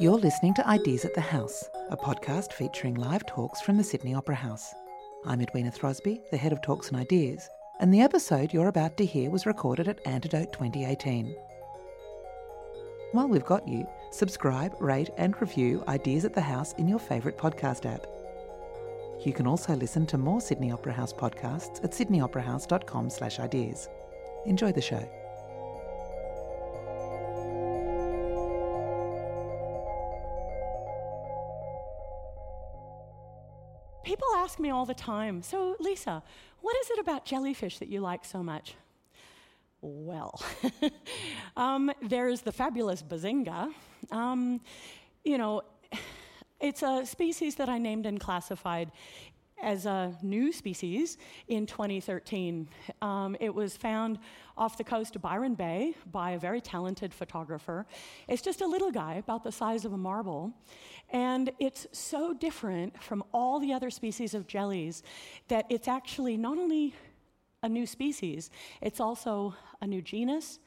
You're listening to Ideas at the House, a podcast featuring live talks from the Sydney Opera House. I'm Edwina Throsby, the head of Talks and Ideas, and the episode you're about to hear was recorded at Antidote 2018. While we've got you, subscribe, rate, and review Ideas at the House in your favourite podcast app. You can also listen to more Sydney Opera House podcasts at sydneyoperahouse.com/ideas. Enjoy the show. All the time, so Lisa, what is it about jellyfish that you like so much? Well, um, there's the fabulous Bazinga. Um, you know, it's a species that I named and classified as a new species in 2013. Um, it was found off the coast of Byron Bay by a very talented photographer. It's just a little guy, about the size of a marble. And it's so different from all the other species of jellies that it's actually not only a new species, it's also a new genus,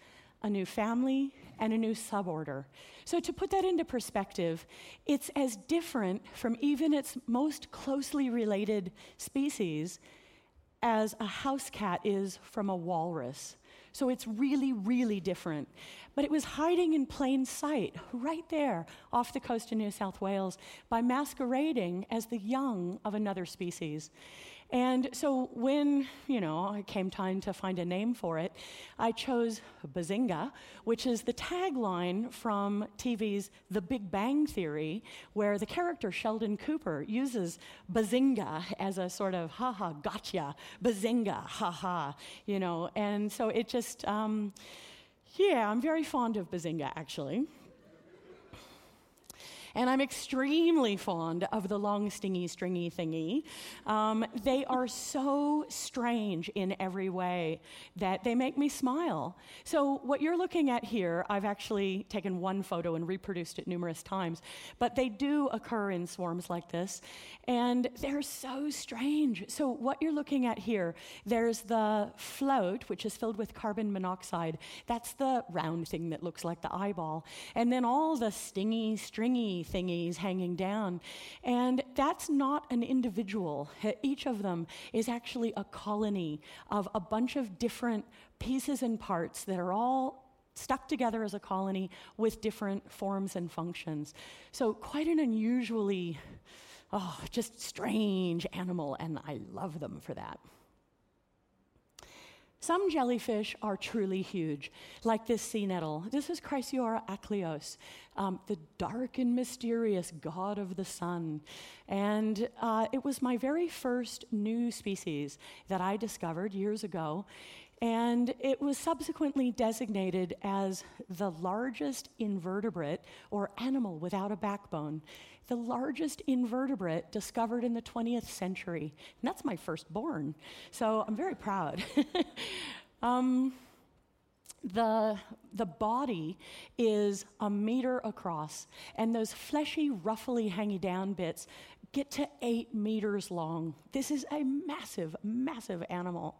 a new family, and a new suborder. So, to put that into perspective, it's as different from even its most closely related species as a house cat is from a walrus. So it's really, really different. But it was hiding in plain sight, right there off the coast of New South Wales, by masquerading as the young of another species. And so when, you know, it came time to find a name for it, I chose Bazinga, which is the tagline from TV's The Big Bang Theory, where the character Sheldon Cooper uses Bazinga as a sort of, haha, gotcha, Bazinga, haha, you know. And so it just, um, yeah, I'm very fond of Bazinga, actually. And I'm extremely fond of the long, stingy, stringy thingy. Um, they are so strange in every way that they make me smile. So, what you're looking at here, I've actually taken one photo and reproduced it numerous times, but they do occur in swarms like this, and they're so strange. So, what you're looking at here, there's the float, which is filled with carbon monoxide. That's the round thing that looks like the eyeball. And then all the stingy, stringy thingies hanging down. And that's not an individual. Each of them is actually a colony of a bunch of different pieces and parts that are all stuck together as a colony with different forms and functions. So, quite an unusually, oh, just strange animal, and I love them for that. Some jellyfish are truly huge, like this sea nettle. This is Chrysaora achlyos, um, the dark and mysterious god of the sun. And uh, it was my very first new species that I discovered years ago. And it was subsequently designated as the largest invertebrate or animal without a backbone the largest invertebrate discovered in the 20th century. And that's my firstborn. So I'm very proud. um, the, the body is a meter across, and those fleshy, ruffly, hangy down bits get to eight meters long. This is a massive, massive animal.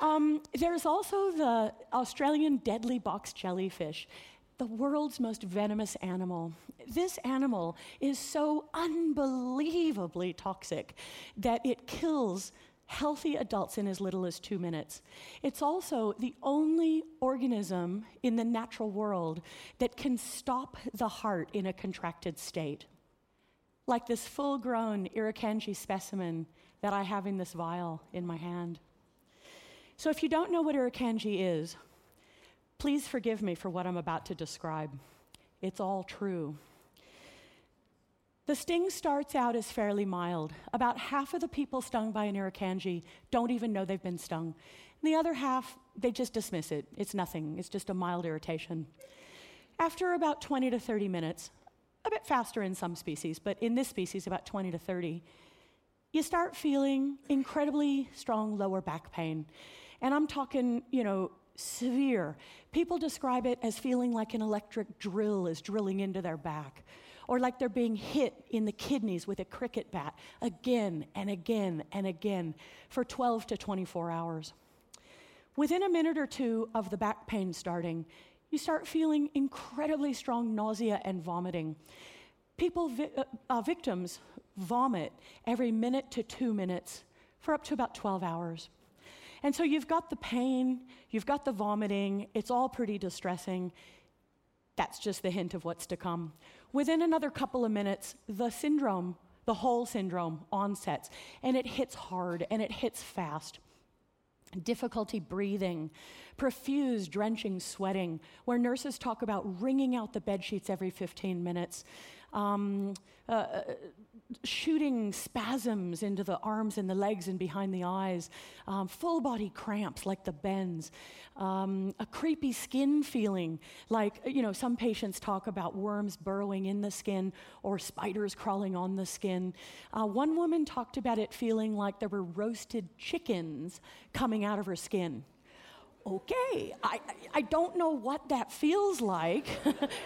Um, there's also the Australian deadly box jellyfish the world's most venomous animal. This animal is so unbelievably toxic that it kills healthy adults in as little as two minutes. It's also the only organism in the natural world that can stop the heart in a contracted state. Like this full grown Irukandji specimen that I have in this vial in my hand. So, if you don't know what Irukandji is, Please forgive me for what I'm about to describe. It's all true. The sting starts out as fairly mild. About half of the people stung by an irukandji don't even know they've been stung. And the other half, they just dismiss it. It's nothing, it's just a mild irritation. After about 20 to 30 minutes, a bit faster in some species, but in this species, about 20 to 30, you start feeling incredibly strong lower back pain. And I'm talking, you know, severe. People describe it as feeling like an electric drill is drilling into their back, or like they're being hit in the kidneys with a cricket bat again and again and again for 12 to 24 hours. Within a minute or two of the back pain starting, you start feeling incredibly strong nausea and vomiting. People, vi- uh, victims, vomit every minute to two minutes for up to about 12 hours. And so you've got the pain, you've got the vomiting, it's all pretty distressing. That's just the hint of what's to come. Within another couple of minutes, the syndrome, the whole syndrome, onsets, and it hits hard and it hits fast difficulty breathing, profuse, drenching sweating, where nurses talk about wringing out the bed sheets every 15 minutes, um, uh, shooting spasms into the arms and the legs and behind the eyes, um, full body cramps like the bends, um, a creepy skin feeling, like, you know, some patients talk about worms burrowing in the skin or spiders crawling on the skin. Uh, one woman talked about it feeling like there were roasted chickens coming out of her skin okay, I, I don't know what that feels like,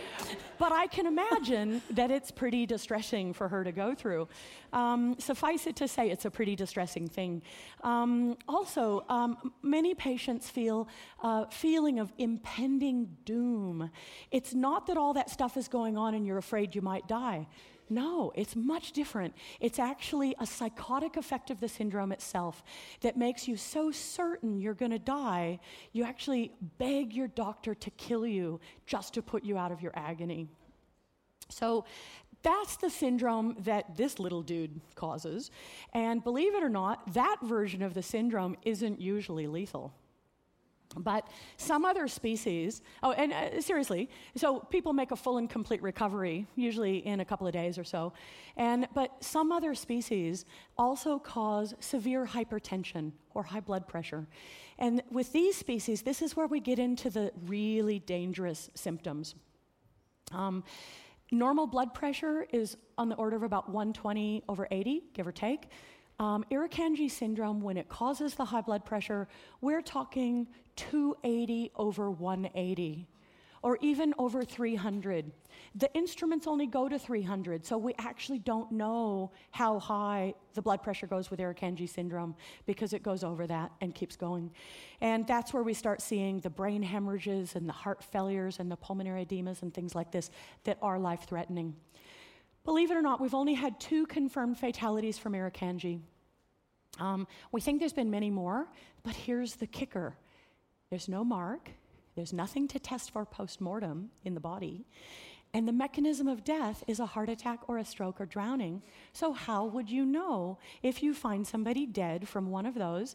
but I can imagine that it's pretty distressing for her to go through. Um, suffice it to say, it's a pretty distressing thing. Um, also, um, many patients feel a feeling of impending doom. It's not that all that stuff is going on and you're afraid you might die. No, it's much different. It's actually a psychotic effect of the syndrome itself that makes you so certain you're going to die, you actually beg your doctor to kill you just to put you out of your agony. So, that's the syndrome that this little dude causes. And believe it or not, that version of the syndrome isn't usually lethal. But some other species, oh, and uh, seriously, so people make a full and complete recovery, usually in a couple of days or so. And, but some other species also cause severe hypertension or high blood pressure. And with these species, this is where we get into the really dangerous symptoms. Um, normal blood pressure is on the order of about 120 over 80, give or take. Um, Irukandji syndrome, when it causes the high blood pressure, we're talking 280 over 180 or even over 300. The instruments only go to 300, so we actually don't know how high the blood pressure goes with Irukandji syndrome because it goes over that and keeps going. And that's where we start seeing the brain hemorrhages and the heart failures and the pulmonary edemas and things like this that are life threatening. Believe it or not, we've only had two confirmed fatalities from Irukandji. Um, we think there's been many more, but here's the kicker there's no mark, there's nothing to test for post mortem in the body, and the mechanism of death is a heart attack or a stroke or drowning. So, how would you know if you find somebody dead from one of those?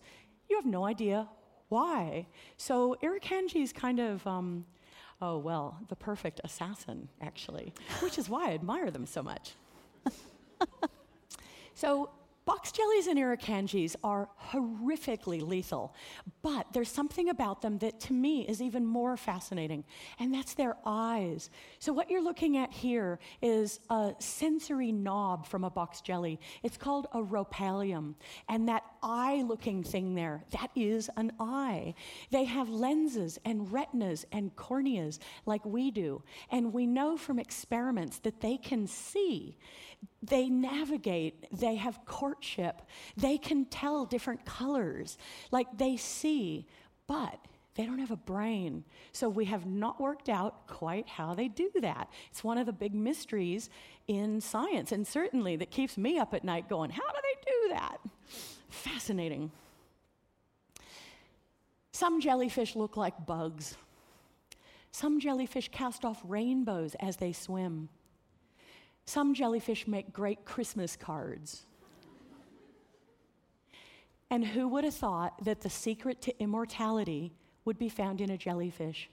You have no idea why. So, Irukandji is kind of. Um, oh, well, the perfect assassin, actually, which is why I admire them so much. so, Box jellies and irukandjis are horrifically lethal, but there's something about them that to me is even more fascinating, and that's their eyes. So, what you're looking at here is a sensory knob from a box jelly. It's called a rhopalium, and that eye looking thing there, that is an eye. They have lenses and retinas and corneas like we do, and we know from experiments that they can see they navigate, they have courtship, they can tell different colors, like they see, but they don't have a brain. So we have not worked out quite how they do that. It's one of the big mysteries in science, and certainly that keeps me up at night going, how do they do that? Fascinating. Some jellyfish look like bugs. Some jellyfish cast off rainbows as they swim. Some jellyfish make great Christmas cards. and who would have thought that the secret to immortality would be found in a jellyfish?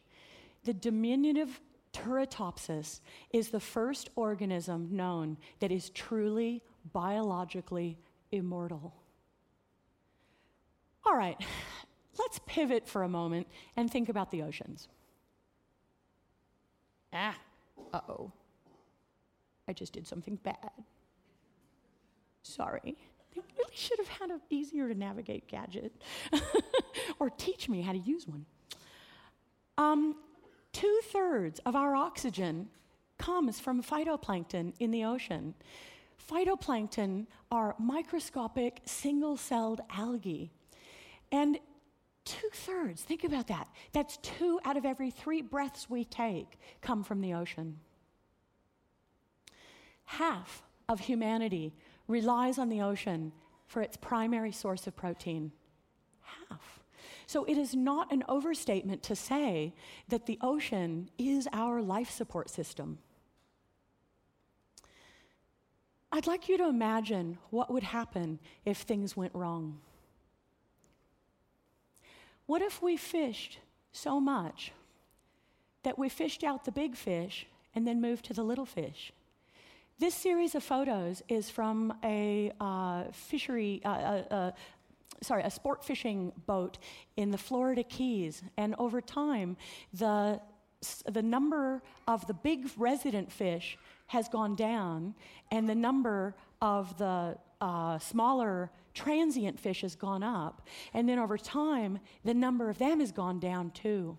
The diminutive Turritopsis is the first organism known that is truly biologically immortal. All right, let's pivot for a moment and think about the oceans. Ah, uh oh. I just did something bad. Sorry. They really should have had an easier to navigate gadget or teach me how to use one. Um, Two thirds of our oxygen comes from phytoplankton in the ocean. Phytoplankton are microscopic single celled algae. And Two thirds, think about that. That's two out of every three breaths we take come from the ocean. Half of humanity relies on the ocean for its primary source of protein. Half. So it is not an overstatement to say that the ocean is our life support system. I'd like you to imagine what would happen if things went wrong. What if we fished so much that we fished out the big fish and then moved to the little fish? This series of photos is from a uh, fishery, uh, uh, uh sorry, a sport fishing boat in the Florida Keys. And over time, the, the number of the big resident fish has gone down, and the number of the uh, smaller transient fish has gone up. And then over time, the number of them has gone down too.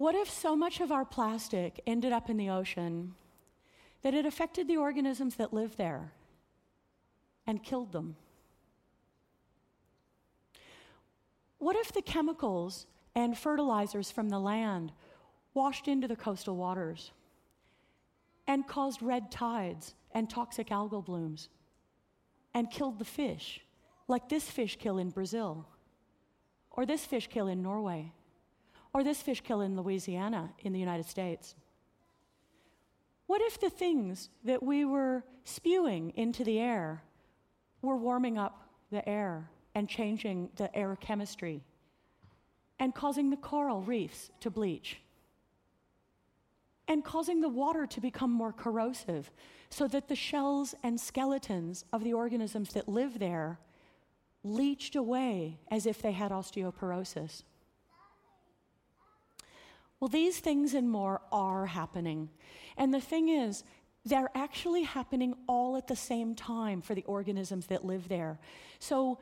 What if so much of our plastic ended up in the ocean that it affected the organisms that live there and killed them? What if the chemicals and fertilizers from the land washed into the coastal waters and caused red tides and toxic algal blooms? and killed the fish, like this fish kill in Brazil, or this fish kill in Norway, or this fish kill in Louisiana in the United States. What if the things that we were spewing into the air were warming up the air and changing the air chemistry and causing the coral reefs to bleach? and causing the water to become more corrosive so that the shells and skeletons of the organisms that live there leached away as if they had osteoporosis. Well, these things and more are happening. And the thing is, they're actually happening all at the same time for the organisms that live there. So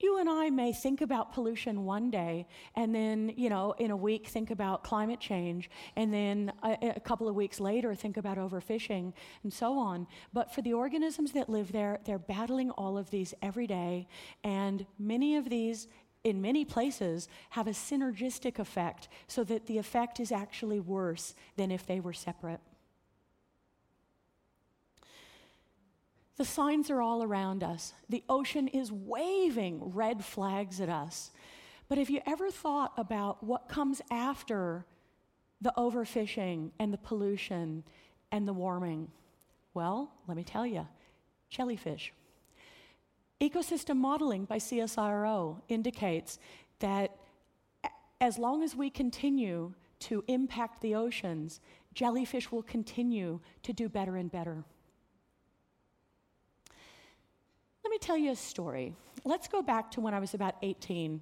you and I may think about pollution one day, and then, you know, in a week think about climate change, and then a, a, couple of weeks later think about overfishing, and so on. But for the organisms that live there, they're battling all of these every day, and many of these. In many places, have a synergistic effect so that the effect is actually worse than if they were separate. The signs are all around us. The ocean is waving red flags at us. But have you ever thought about what comes after the overfishing and the pollution and the warming? Well, let me tell you jellyfish. Ecosystem modeling by CSIRO indicates that as long as we continue to impact the oceans, jellyfish will continue to do better and better. Let me tell you a story. Let's go back to when I was about 18.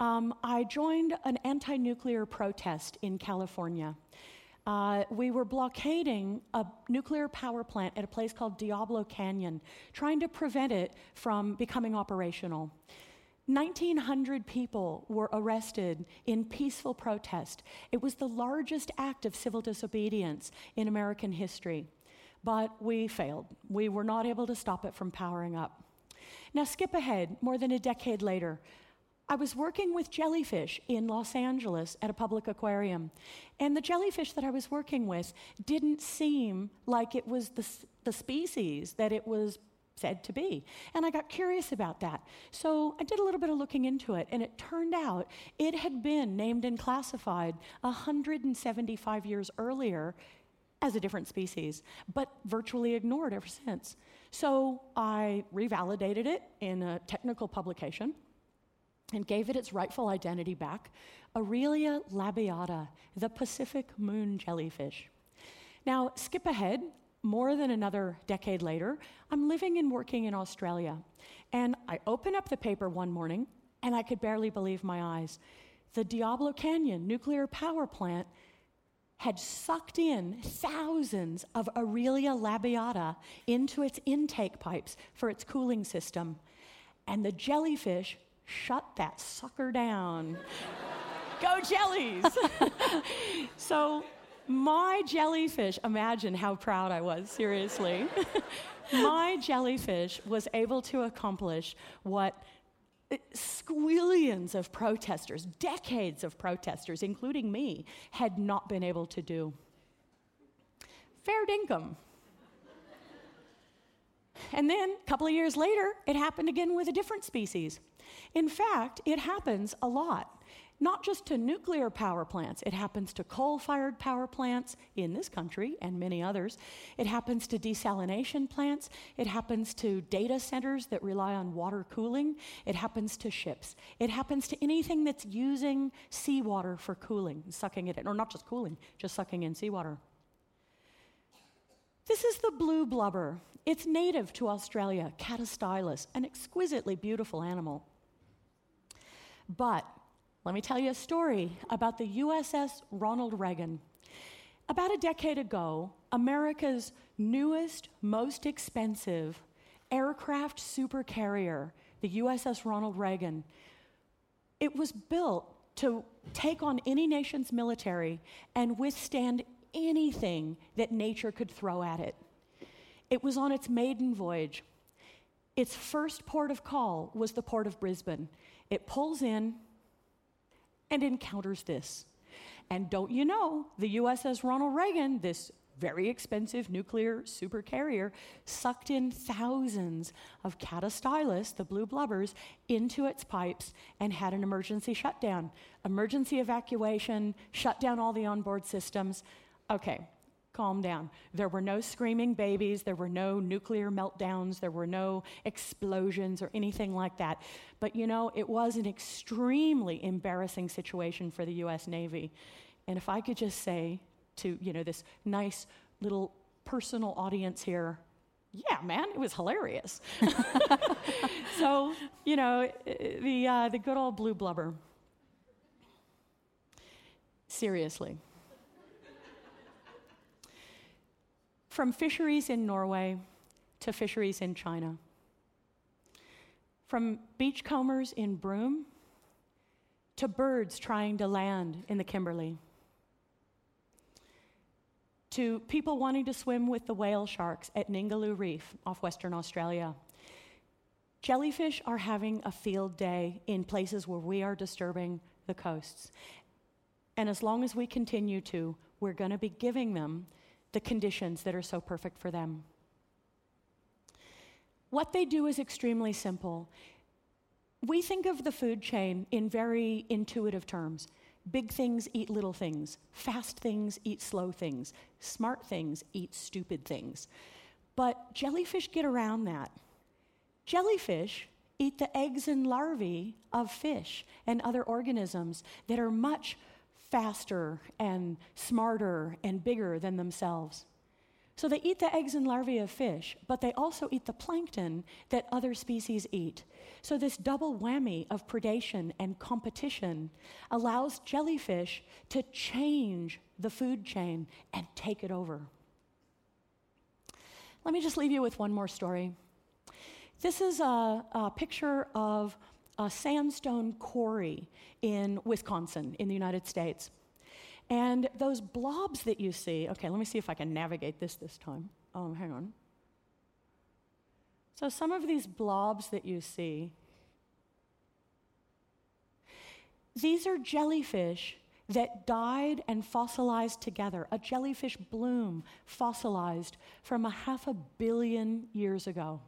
Um, I joined an anti nuclear protest in California. Uh, we were blockading a nuclear power plant at a place called Diablo Canyon, trying to prevent it from becoming operational. 1,900 people were arrested in peaceful protest. It was the largest act of civil disobedience in American history, but we failed. We were not able to stop it from powering up. Now, skip ahead more than a decade later. I was working with jellyfish in Los Angeles at a public aquarium, and the jellyfish that I was working with didn't seem like it was the, the species that it was said to be. And I got curious about that. So I did a little bit of looking into it, and it turned out it had been named and classified 175 years earlier as a different species, but virtually ignored ever since. So I revalidated it in a technical publication and gave it its rightful identity back Aurelia labiata, the Pacific moon jellyfish. Now, skip ahead, more than another decade later, I'm living and working in Australia. And I open up the paper one morning and I could barely believe my eyes. The Diablo Canyon nuclear power plant had sucked in thousands of Aurelia labiata into its intake pipes for its cooling system. And the jellyfish shut that sucker down. Go jellies! so, my jellyfish, imagine how proud I was, seriously. my jellyfish was able to accomplish what eh, squillions of protesters, decades of protesters, including me, had not been able to do. Fair dinkum. And then a couple of years later, it happened again with a different species. In fact, it happens a lot not just to nuclear power plants, it happens to coal fired power plants in this country and many others. It happens to desalination plants. It happens to data centers that rely on water cooling. It happens to ships. It happens to anything that's using seawater for cooling, sucking it in, or not just cooling, just sucking in seawater. This is the blue blubber. It's native to Australia, Catostylus, an exquisitely beautiful animal. But let me tell you a story about the USS Ronald Reagan. About a decade ago, America's newest, most expensive aircraft supercarrier, the USS Ronald Reagan, it was built to take on any nation's military and withstand anything that nature could throw at it. It was on its maiden voyage. Its first port of call was the port of Brisbane. It pulls in, and encounters this. And don't you know, the USS Ronald Reagan, this very expensive nuclear supercarrier, sucked in thousands of catostylus, the blue blubbers, into its pipes and had an emergency shutdown. Emergency evacuation, shut down all the onboard systems. Okay, calm down. There were no screaming babies, there were no nuclear meltdowns, there were no explosions or anything like that. But you know, it was an extremely embarrassing situation for the US Navy. And if I could just say to, you know, this nice little personal audience here, yeah, man, it was hilarious. so, you know, the, uh, the good old blue blubber. Seriously. From fisheries in Norway to fisheries in China, from beachcombers in Broome to birds trying to land in the Kimberley, to people wanting to swim with the whale sharks at Ningaloo Reef off Western Australia. Jellyfish are having a field day in places where we are disturbing the coasts. And as long as we continue to, we're going to be giving them the conditions that are so perfect for them. What they do is extremely simple. We think of the food chain in very intuitive terms. Big things eat little things, fast things eat slow things, smart things eat stupid things. But jellyfish get around that. Jellyfish eat the eggs and larvae of fish and other organisms that are much faster and smarter and bigger than themselves. So they eat the eggs and larvae of fish, but they also eat the plankton that other species eat. So this double whammy of predation and competition allows jellyfish to change the food chain and take it over. Let me just leave you with one more story. This is a, a picture of a sandstone quarry in Wisconsin, in the United States. And those blobs that you see, okay, let me see if I can navigate this this time. Oh, hang on. So, some of these blobs that you see, these are jellyfish that died and fossilized together. A jellyfish bloom fossilized from a half a billion years ago.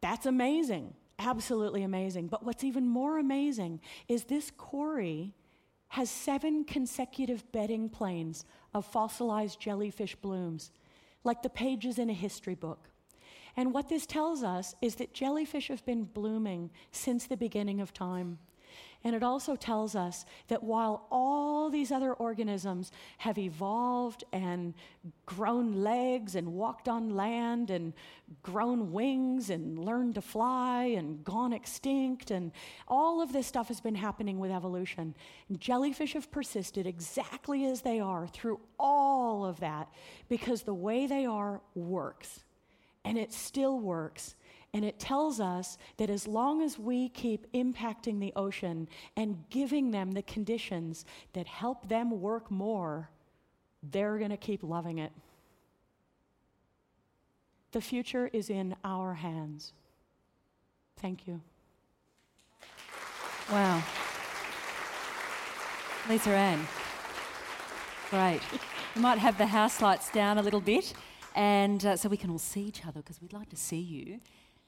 That's amazing absolutely amazing. But what's even more amazing is this quarry has seven consecutive bedding planes of fossilized jellyfish blooms, like the pages in a history book. And what this tells us is that jellyfish have been blooming since the beginning of time. And it also tells us that while all these other organisms have evolved and grown legs and walked on land and grown wings and learned to fly and gone extinct, and all of this stuff has been happening with evolution. Jellyfish have persisted exactly as they are through all of that because the way they are works. And it still works and it tells us that as long as we keep impacting the ocean and giving them the conditions that help them work more, they're going to keep loving it. The future is in our hands. Thank you. Wow. Lisa Ann. Great. We might have the house lights down a little bit, and uh, so we can all see each other because we'd like to see you.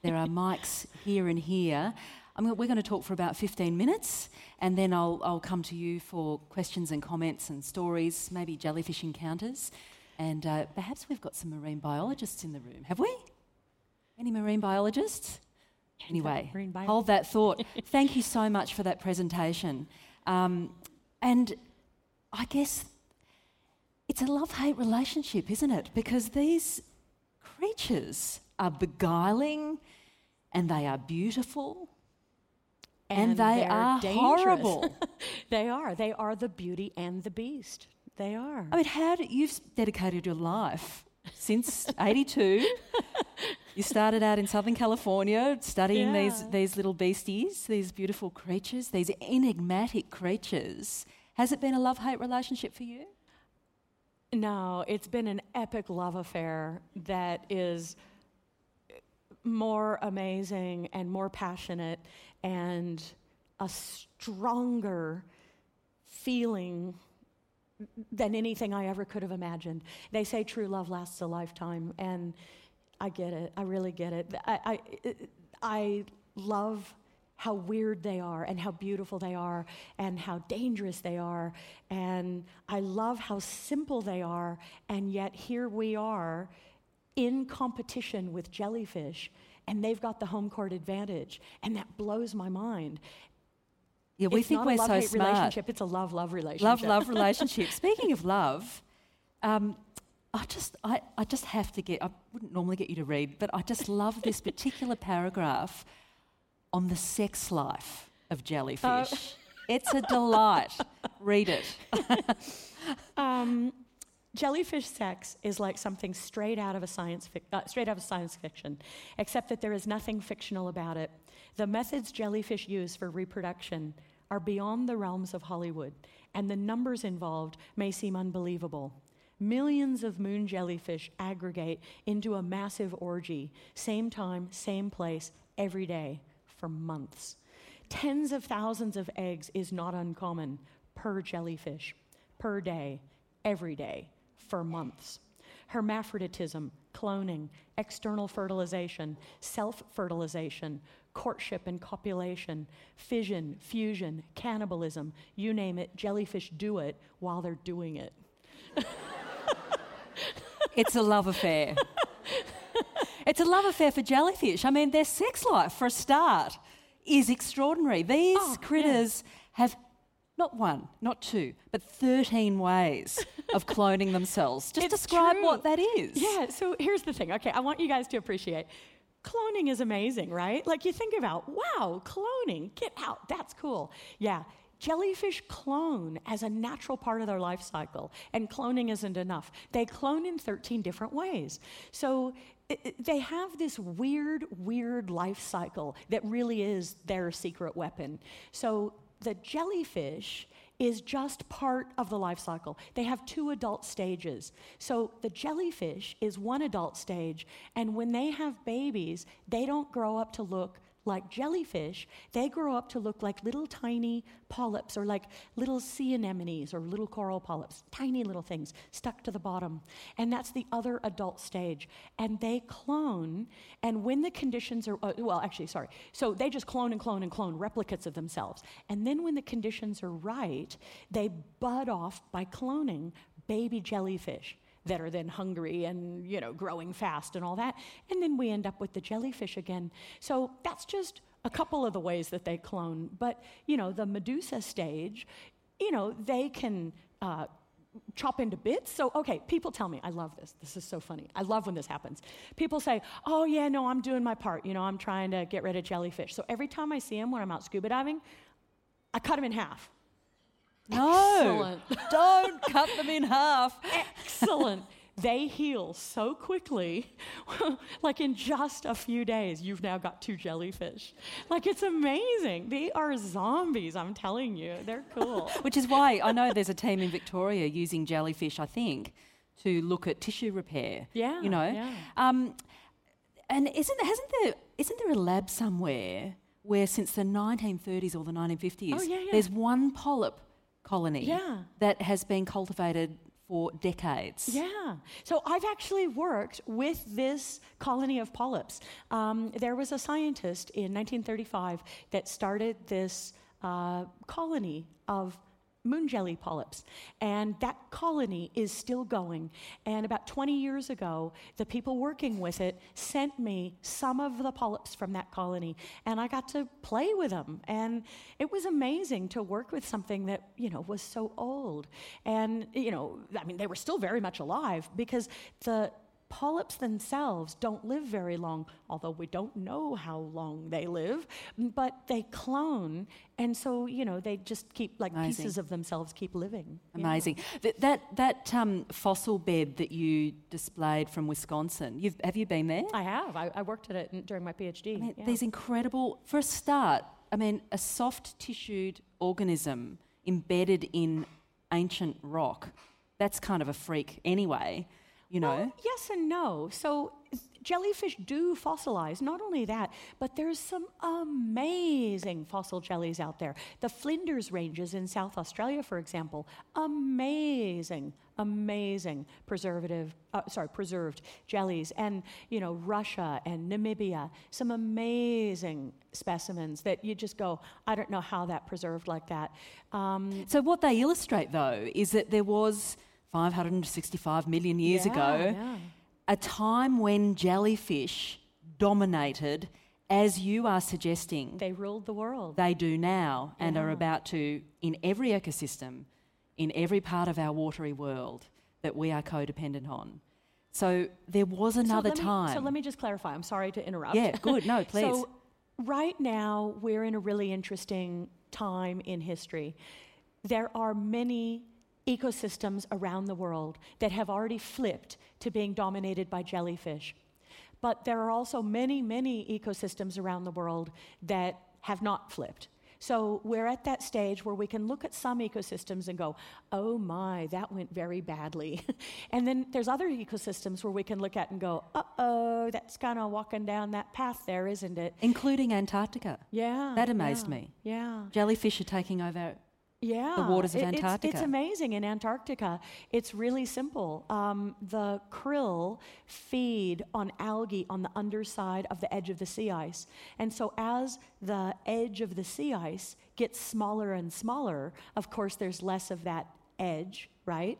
There are mics here and here. I'm, we're going to talk for about 15 minutes, and then I'll, I'll come to you for questions and comments and stories, maybe jellyfish encounters. And uh, perhaps we've got some marine biologists in the room. Have we? Any marine biologists? Anyway, hold that thought. Thank you so much for that presentation. Um, and I guess it's a love hate relationship, isn't it? Because these creatures are beguiling and they are beautiful and, and they are dangerous. horrible. they are. They are the beauty and the beast. They are. I mean, how do you've dedicated your life since 82? you started out in Southern California studying yeah. these, these little beasties, these beautiful creatures, these enigmatic creatures. Has it been a love hate relationship for you? No, it's been an epic love affair that is more amazing and more passionate and a stronger feeling than anything I ever could have imagined. They say true love lasts a lifetime, and I get it. I really get it. I, I, I love how weird they are and how beautiful they are and how dangerous they are. And I love how simple they are. And yet here we are in competition with jellyfish and they've got the home court advantage. And that blows my mind. Yeah, we it's think we're so smart. Relationship. It's a love love relationship. Love love relationship. Speaking of love, um, I just I, I just have to get. I wouldn't normally get you to read, but I just love this particular paragraph on the sex life of jellyfish. Uh, it's a delight. Read it. um, jellyfish sex is like something straight out of a science uh, straight out of science fiction, except that there is nothing fictional about it. The methods jellyfish use for reproduction are beyond the realms of Hollywood, and the numbers involved may seem unbelievable. Millions of moon jellyfish aggregate into a massive orgy, same time, same place, every day for months. Tens of thousands of eggs is not uncommon per jellyfish, per day, every day, for months. Hermaphroditism, cloning, external fertilization, self fertilization, courtship and copulation, fission, fusion, cannibalism, you name it, jellyfish do it while they're doing it. it's a love affair. It's a love affair for jellyfish. I mean, their sex life, for a start, is extraordinary. These oh, critters yeah. have not one, not two, but 13 ways of cloning themselves. Just it's describe true. what that is. Yeah, so here's the thing. Okay, I want you guys to appreciate cloning is amazing, right? Like you think about, wow, cloning, get out, that's cool. Yeah, Jellyfish clone as a natural part of their life cycle, and cloning isn't enough. They clone in 13 different ways. So it, it, they have this weird, weird life cycle that really is their secret weapon. So the jellyfish is just part of the life cycle. They have two adult stages. So the jellyfish is one adult stage, and when they have babies, they don't grow up to look like jellyfish, they grow up to look like little tiny polyps or like little sea anemones or little coral polyps, tiny little things stuck to the bottom. And that's the other adult stage. And they clone, and when the conditions are, uh, well, actually, sorry. So they just clone and clone and clone replicates of themselves. And then when the conditions are right, they bud off by cloning baby jellyfish that are then hungry and, you know, growing fast and all that. And then we end up with the jellyfish again. So that's just a couple of the ways that they clone. But, you know, the Medusa stage, you know, they can. Uh, chop into bits. So, okay, people tell me, I love this. This is so funny. I love when this happens. People say, oh, yeah, no, I'm doing my part. You know, I'm trying to get rid of jellyfish. So every time I see them when I'm out scuba diving, I cut them in half. No, don't cut them in half. Excellent. They heal so quickly, like in just a few days, you've now got two jellyfish. Like it's amazing. They are zombies, I'm telling you. They're cool. Which is why I know there's a team in Victoria using jellyfish, I think, to look at tissue repair. Yeah. You know? Yeah. Um, and isn't, hasn't there, isn't there a lab somewhere where since the 1930s or the 1950s, Oh, yeah, yeah. there's one polyp colony Yeah. that has been cultivated for decades. Yeah. So I've actually worked with this colony of polyps. Um, there was a scientist in 1935 that started this uh, colony of moon jelly polyps. And that colony is still going. And about 20 years ago, the people working with it sent me some of the polyps from that colony. And I got to play with them. And it was amazing to work with something that, you know, was so old. And, you know, I mean, they were still very much alive because the polyps themselves don't live very long, although we don't know how long they live, but they clone, and so, you know, they just keep, like, Amazing. pieces of themselves keep living. Amazing. Th- that that um, fossil bed that you displayed from Wisconsin, you've, have you been there? I have. I, I worked at it during my PhD. I mean, yeah. These incredible, for a start, I mean, a soft tissued organism embedded in ancient rock, that's kind of a freak anyway, you know? Well, yes and no. So jellyfish do fossilize. Not only that, but there's some amazing fossil jellies out there. The Flinders Ranges in South Australia, for example, amazing, amazing preservative, uh, sorry, preserved jellies. And you know, Russia and Namibia, some amazing specimens that you just go, I don't know how that preserved like that. Um, So, what they illustrate, though, is that there was 565 million years yeah, ago yeah. a time when jellyfish dominated, as you are suggesting they ruled the world. they do now and are about to in every ecosystem, in every part of our watery world that we are codependent on. So there was another so me, time. So let me just clarify. I'm sorry to interrupt. Yeah, good. No, please. So right now we're in a really interesting time in history. There are many ecosystems around the world that have already flipped to being dominated by jellyfish. But there are also many, many ecosystems around the world that have not flipped. So we're at that stage where we can look at some ecosystems and go, oh my, that went very badly. and then there's other ecosystems where we can look at and go, uh oh, that's kind of walking down that path there, isn't it? including Antarctica. Yeah. That amazed yeah, me. Yeah. Jellyfish are taking over. Yeah. the waters of it- it's- It's, amazing in Antarctica. It's really simple. Um, the krill feed on algae on the underside of the edge of the sea ice. And so as the edge of the sea ice gets smaller and smaller, of course, there's less of that edge, right?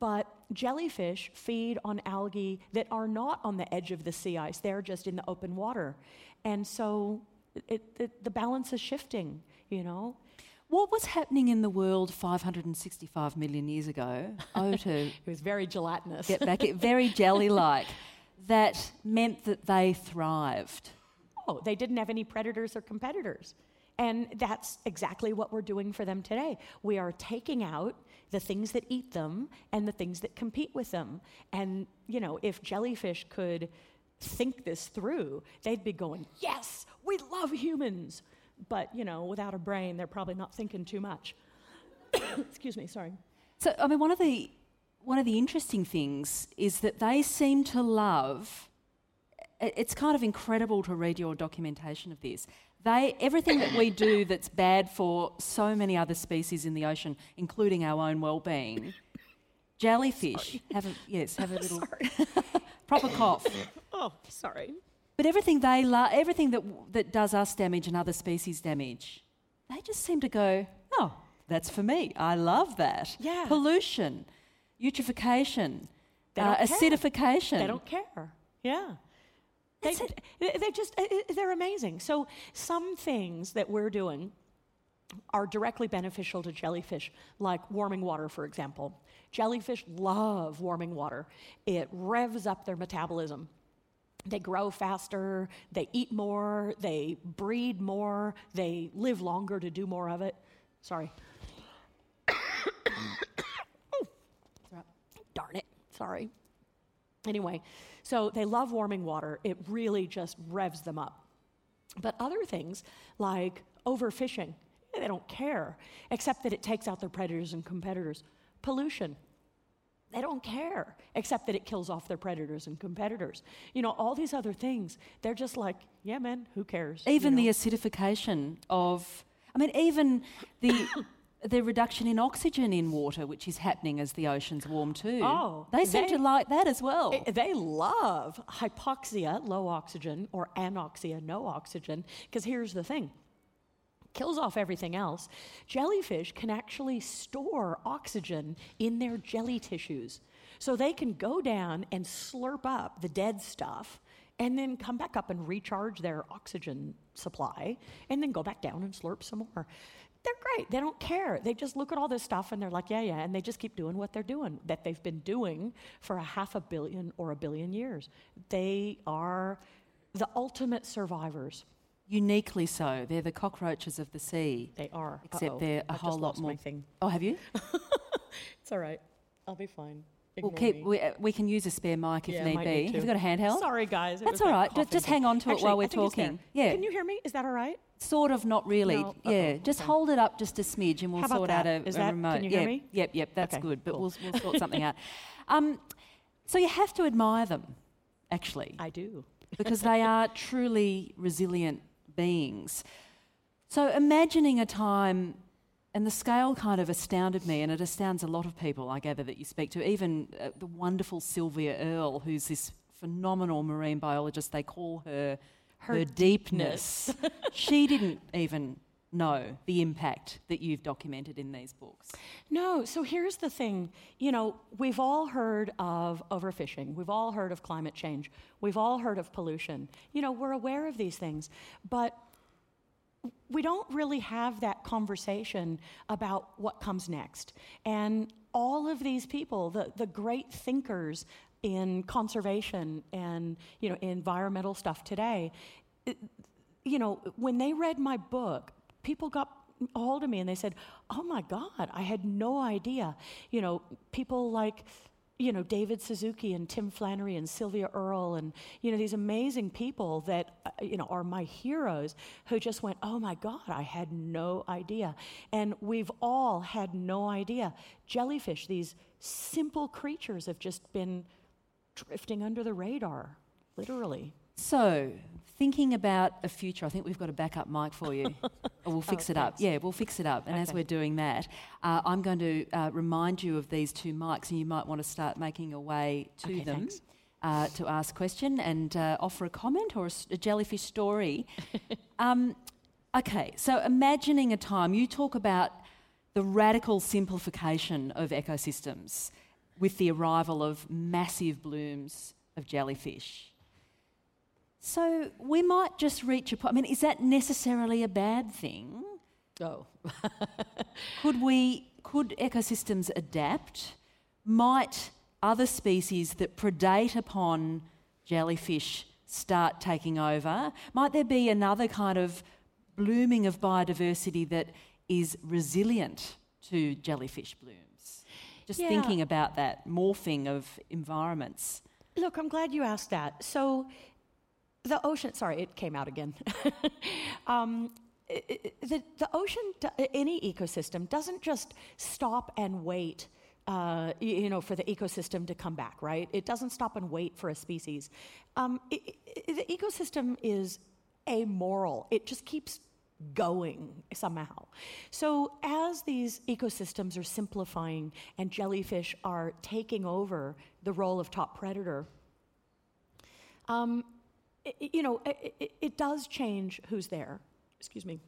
But jellyfish feed on algae that are not on the edge of the sea ice, they're just in the open water. And so it, it, the balance is shifting, you know? What was happening in the world 565 million years ago? Oh, to It was very gelatinous. get back, it very jelly like. That meant that they thrived. Oh, they didn't have any predators or competitors. And that's exactly what we're doing for them today. We are taking out the things that eat them and the things that compete with them. And, you know, if jellyfish could think this through, they'd be going, yes, we love humans. But, you know, without a brain, they're probably not thinking too much. Excuse me, sorry. So, I mean, one of the one of the interesting things is that they seem to love. It's kind of incredible to read your documentation of this. They everything that we do that's bad for so many other species in the ocean, including our own well-being. Jellyfish have a yes, have a little proper cough. Oh, sorry. But everything they love, everything that that does us damage and other species damage, they just seem to go, "Oh, that's for me. I love that." Yeah. Pollution, eutrophication, uh, acidification. They don't care. Yeah. They, they- they just, they're amazing. So, some things that we're doing are directly beneficial to jellyfish, like warming water, for example. Jellyfish love warming water, it revs up their metabolism. They grow faster, they eat more, they breed more, they live longer to do more of it. Sorry. Darn it. Sorry. Anyway, so they love warming water. It really just revs them up. But other things like overfishing, they don't care, except that it takes out their predators and competitors. Pollution. They don't care, except that it kills off their predators and competitors. You know, all these other things, they're just like, yeah, man, who cares? Even you know? the acidification of, I mean, even the. the reduction in oxygen in water, which is happening as the oceans warm too. Oh, they seem they- to like that as well. Eh, They love hypoxia, low oxygen, or anoxia, no oxygen, because here's the thing kills off everything else. Jellyfish can actually store oxygen in their jelly tissues. So they can go down and slurp up the dead stuff and then come back up and recharge their oxygen supply and then go back down and slurp some more. They're great. They don't care. They just look at all this stuff and they're like, yeah, yeah. And they just keep doing what they're doing, that they've been doing for a half a billion or a billion years. They are the ultimate survivors. Uniquely so. They're the cockroaches of the sea. They are. Except Uh-oh. they're a I've whole just lot more. Oh, have you? It's all right. I'll be fine. We'll keep. We, uh, we can use a spare mic if Yeah, need be. need Have you got a handheld? Sorry, guys. That's all right. all that right. Ju- coughing just hang on to it while we're I think it's there. talking. Yeah. Can you hear me? Is that all right? Sort of, not really. No? Yeah, Uh-oh, just okay. hold it up just a smidge and we'll sort out a, that? Is a that- remote. can you hear yep, me? Yep, yep, that's Okay, good, but cool. we'll, we'll sort something out. Um, so you have to admire them, actually, I do. because they are truly resilient beings. So imagining a time, and the scale kind of astounded me, and it astounds a lot of people, I gather, that you speak to, even uh, the wonderful Sylvia Earle, who's this phenomenal marine biologist. They call her her, Her deepness. she didn't even know the impact that you've documented in these books. No, so here's the thing. You know, we've all heard of overfishing. We've all heard of climate change. We've all heard of pollution. You know, we're aware of these things, but we don't really have that conversation about what comes next. And all of these people, the, the great thinkers in conservation and, you know, environmental stuff today, you know, when they read my book, people got hold of me and they said, "Oh my God, I had no idea." You know, people like, you know, David Suzuki and Tim Flannery and Sylvia Earle and you know these amazing people that uh, you know are my heroes who just went, "Oh my God, I had no idea." And we've all had no idea. Jellyfish, these simple creatures, have just been drifting under the radar, literally. So, thinking about a future, I think we've got a backup mic for you. Or we'll fix Oh, it up. Yeah, we'll fix it up. And as we're doing that, uh, I'm going to uh, remind you of these two mics, and you might want to start making your way to Okay, them. thanks. Uh, to ask a question and uh, offer a comment or a jellyfish story. um, okay, so imagining a time, you talk about the radical simplification of ecosystems with the arrival of massive blooms of jellyfish. So we might just reach a point. I mean, is that necessarily a bad thing? Oh, Could we? Could ecosystems adapt? Might other species that predate upon jellyfish start taking over? Might there be another kind of blooming of biodiversity that is resilient to jellyfish blooms? Just Yeah. thinking about that morphing of environments. Look, I'm glad you asked that. So, the ocean, sorry, it came out again. um, the, the ocean, any ecosystem, doesn't just stop and wait. Uh, you know, for the ecosystem to come back, right? It doesn't stop and wait for a species. Um, i i the ecosystem is amoral. It just keeps going somehow. So, as these ecosystems are simplifying and jellyfish are taking over the role of top predator, um, i- i- you know, i i it does change who's there. Excuse me.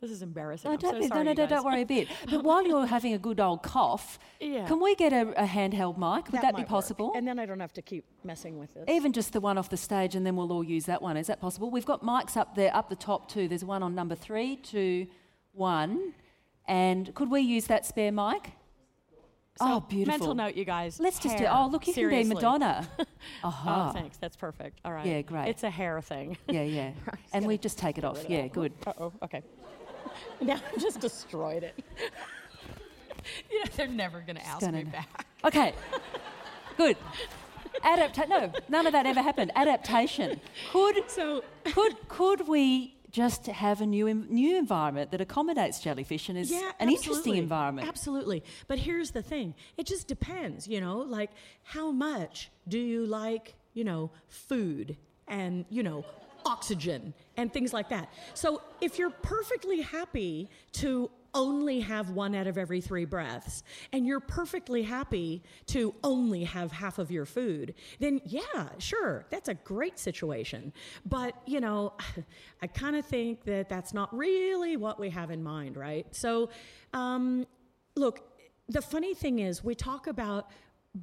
This is embarrassing. No, don't, so sorry, no, no, don't, worry a bit. But while you're having a good old cough, Yeah. can we get a, a handheld mic? Would that, be might work. possible? And then I don't have to keep messing with this. Even just the one off the stage, and then we'll all use that one. Is that possible? We've got mics up there, up the top too. There's one on number three, two, one. And could we use that spare mic? So, oh, beautiful. Mental note, you guys. Let's just do. hair. Oh, look, you Seriously. can be Madonna. Aha. Oh, thanks. That's perfect. All right. Yeah, great. It's a hair thing. Yeah, yeah. And we just take it off. Yeah, good. Uh oh. Okay. now I just destroyed it. you know, they're never going to ask gonna- me back. Okay, good. Adaptation. No, none of that ever happened. Adaptation. Could So could could we just have a new new environment that accommodates jellyfish and is yeah, an interesting environment. Absolutely. But here's the thing it just depends, you know, like how much do you like, you know, food and, you know, oxygen and things like that. So if you're perfectly happy to only have one out of every three breaths, and you're perfectly happy to only have half of your food, then yeah, sure, that's a great situation. But, you know, I kind of think that that's not really what we have in mind, right? So, um, look, the funny thing is, we talk about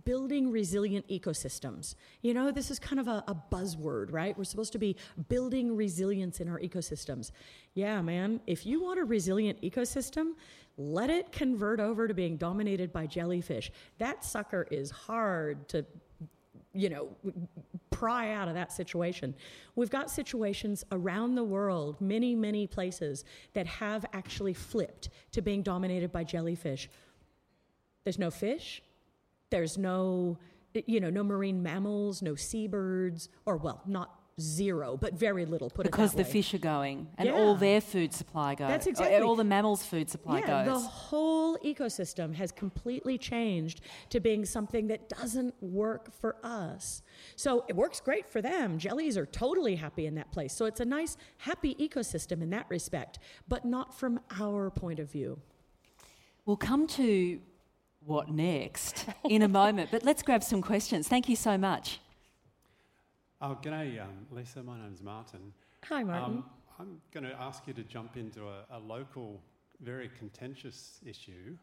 building resilient ecosystems. You know, this is kind of a, a, buzzword, right? We're supposed to be building resilience in our ecosystems. Yeah, man, if you want a resilient ecosystem, let it convert over to being dominated by jellyfish. That sucker is hard to you know, pry out of that situation. We've got situations around the world, many, many places, that have actually flipped to being dominated by jellyfish. There's no fish, there's no, you know, no marine mammals, no seabirds, or well, not zero, but very little. Put because the way. fish are going and yeah. all their food supply goes. That's exactly all the mammals' food supply yeah, goes. The whole ecosystem has completely changed to being something that doesn't work for us. So it works great for them. Jellies are totally happy in that place. So it's a nice, happy ecosystem in that respect, but not from our point of view. We'll come to what next in a moment. But let's grab some questions. Thank you so much. Oh, g'day, um, Lisa. My name's Martin. Hi, Martin. Um, I'm going to ask you to jump into a, a local, very contentious issue,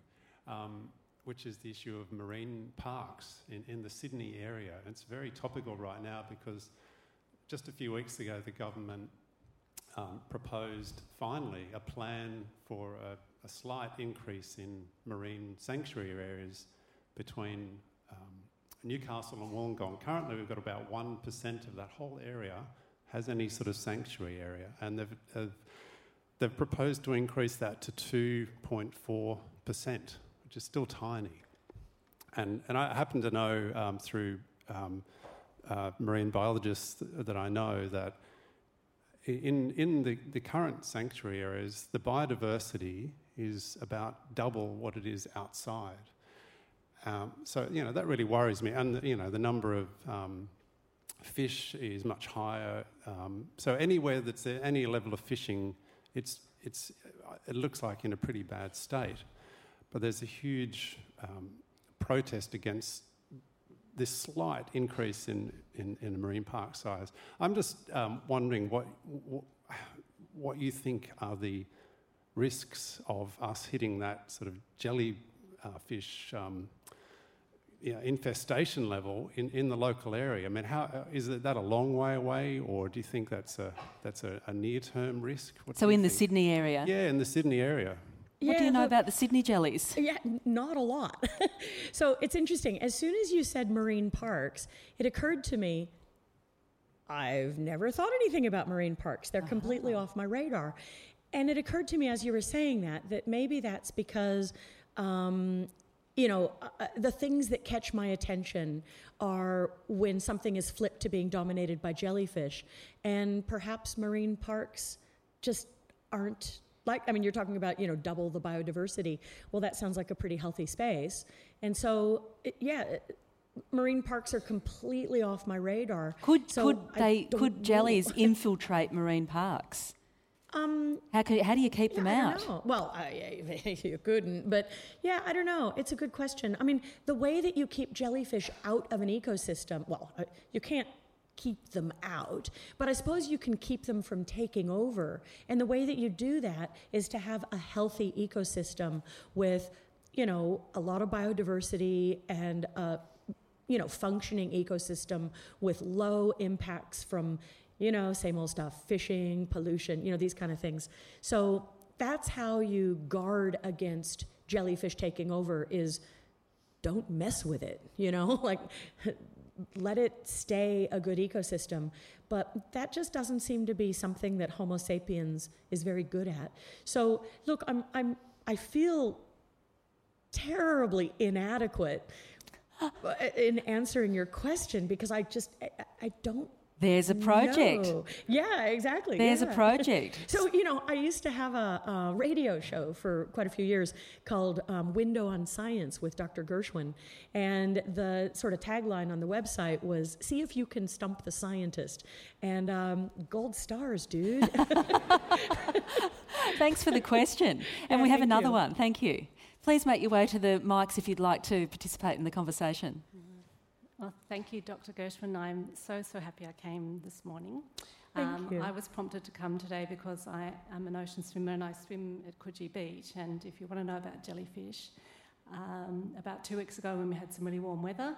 um, which is the issue of marine parks in, in the Sydney area. It's very topical right now because just a few weeks ago, the government um, proposed finally a plan for a a slight increase in marine sanctuary areas between um, Newcastle and Wollongong. Currently, we've got about 1% of that whole area has any sort of sanctuary area, and they've, they've proposed to increase that to 2.4%, which is still tiny. And, and I happen to know um, through um, uh, marine biologists that I know that in, in the, the current sanctuary areas, the biodiversity is about double what it is outside. Um, so, you know, that really worries me. And, you know, the number of um, fish is much higher. Um, so, anywhere that's any level of fishing, it's, it's, it looks like in a pretty bad state. But there's a huge um, protest against this slight increase in, in, in marine park size. I'm just um, wondering what, what you think are the risks of us hitting that sort of jellyfish uh, um, you know, infestation level in, in the local area. I mean, how uh, is that a long way away, or do you think that's a that's a, a near term risk? What so in the Sydney area. Yeah, in the Sydney area. What yeah, do you know about the Sydney jellies? Yeah, not a lot. so it's interesting. As soon as you said marine parks, it occurred to me I've never thought anything about marine parks. They're uh-huh. completely off my radar. And it occurred to me as you were saying that, that maybe that's because, um, you know, uh, uh, the things that catch my attention are when something is flipped to being dominated by jellyfish. And perhaps marine parks just aren't like, I mean, you're talking about, you know, double the biodiversity. Well, that sounds like a pretty healthy space. And so, yeah. marine parks are completely off my radar. Could so could they could jellies infiltrate marine parks? Um, how, could, how do you keep yeah, them out? Well, uh, you couldn't, but yeah, I don't know. It's a good question. I mean, the way that you keep jellyfish out of an ecosystem, well, uh, you can't keep them out, but I suppose you can keep them from taking over. And the way that you do that is to have a healthy ecosystem with, you know, a lot of biodiversity and a, you know, functioning ecosystem with low impacts from you know, same old stuff, fishing, pollution, you know, these kind of things. So that's how you guard against jellyfish taking over is don't mess with it, you know, like let it stay a good ecosystem. But that just doesn't seem to be something that Homo sapiens is very good at. So look, I'm, I'm, I feel terribly inadequate uh, in answering your question because I just, I, I don't There's a project. No. Yeah, exactly. There's yeah. a project. So, you know, I used to have a, a radio show for quite a few years called um, Window on Science with Dr. Gershwin. And the sort of tagline on the website was see if you can stump the scientist. And um, gold stars, dude. Thanks for the question. And Yeah, we have another you. one. Thank you. Please make your way to the mics if you'd like to participate in the conversation. Well, thank you, Dr. Gershwin. I'm so, so happy I came this morning. Thank you. I was prompted to come today because I am an ocean swimmer and I swim at Coogee Beach. And if you want to know about jellyfish, um, about two weeks ago when we had some really warm weather,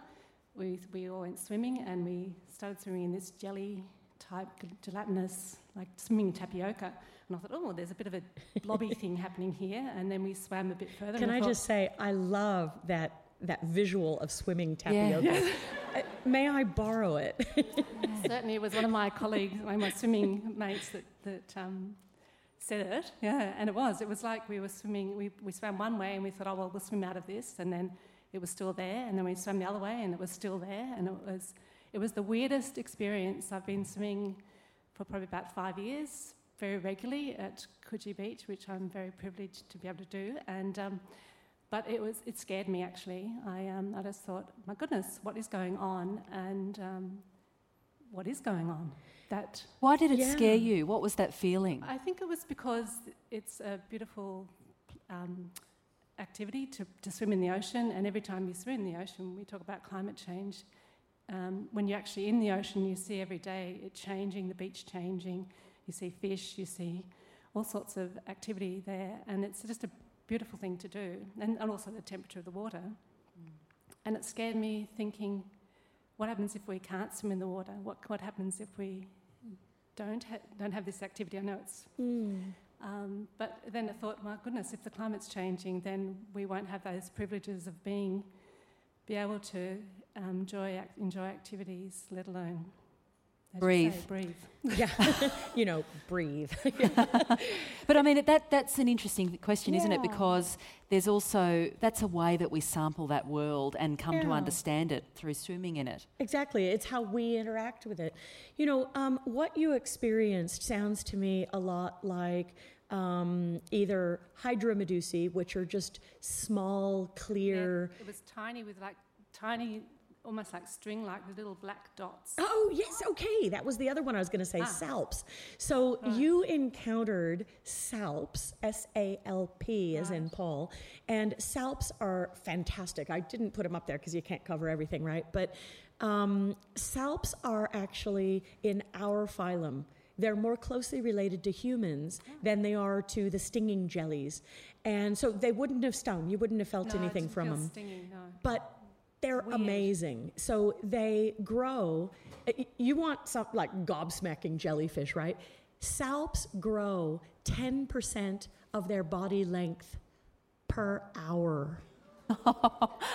we, we all went swimming and we started swimming in this jelly type gelatinous, like swimming tapioca. And I thought, oh, there's a bit of a blobby thing happening here. And then we swam a bit further. Can I thought, just say, I love that, that visual of swimming tapioca. Uh, May I borrow it? Certainly, it was one of my colleagues, one of my swimming mates that, that um, said it. Yeah, and it was. It was like we were swimming, we, we swam one way and we thought, oh, well, we'll swim out of this. And then it was still there. And then we swam the other way and it was still there. And it was, it was the weirdest experience. I've been swimming for probably about five years, very regularly at Coogee Beach, which I'm very privileged to be able to do. And um, but it was it scared me actually. I um, I just thought, my goodness, what is going on? And um, what is going on? That Why did it Yeah. scare you? What was that feeling? I think it was because it's a beautiful um, activity to, to swim in the ocean, and every time you swim in the ocean, we talk about climate change. Um, when you're actually in the ocean, you see every day it changing, the beach changing. You see fish, you see all sorts of activity there, and it's just a beautiful thing to do, and, and also the temperature of the water. And it scared me thinking, what happens if we can't swim in the water? What, what happens if we don't, ha- don't have this activity? I know it's um, but then I thought, my goodness, if the climate's changing, then we won't have those privileges of being, be able to um, enjoy, enjoy activities, let alone Breathe. say, breathe. yeah, you know, breathe. But I mean, that, that's an interesting question, isn't it? Because there's also, that's a way that we sample that world and come to understand it through swimming in it. Exactly. It's how we interact with it. You know, um, what you experienced sounds to me a lot like um, either hydromedusae, which are just small, clear. It was tiny with like tiny, almost like string like with little black dots. Oh, yes, okay. That was the other one I was going to say, Ah. salps. So you encountered salps, S A L P, as in Paul. And salps are fantastic. I didn't put them up there because you can't cover everything, right? But um, salps are actually in our phylum. They're more closely related to humans than they are to the stinging jellies. And so they wouldn't have stung. You wouldn't have felt No, anything from them Stinging, no. but they're Weird. amazing. So they grow. Eh, you want some like gobsmacking jellyfish, right? Salps grow 10% of their body length per hour.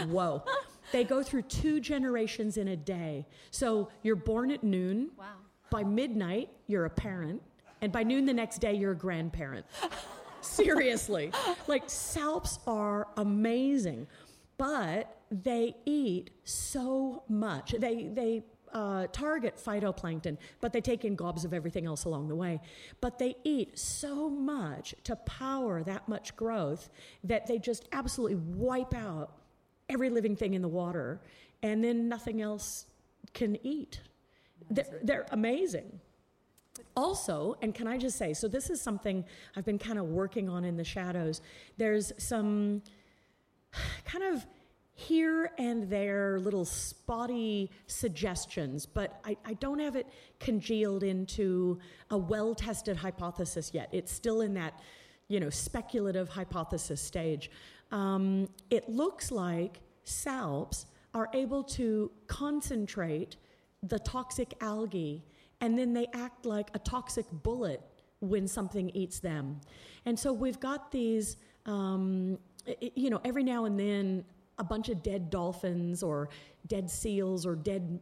Whoa. They go through two generations in a day. So you're born at noon. Wow. By midnight, you're a parent. And by noon the next day, you're a grandparent. Seriously. Like, salps are amazing, but they eat so much. They, they uh, target phytoplankton, but they take in gobs of everything else along the way. But they eat so much to power that much growth that they just absolutely wipe out every living thing in the water, and then nothing else can eat. They're, they're amazing. Also, and can I just say, so this is something I've been kind of working on in the shadows. There's some kind of here and there little spotty suggestions, but I, I don't have it congealed into a well tested hypothesis yet. It's still in that, you know, speculative hypothesis stage. Um, it looks like salps are able to concentrate the toxic algae and then they act like a toxic bullet when something eats them. And so we've got these, um, you know, every now and then a bunch of dead dolphins or dead seals or dead,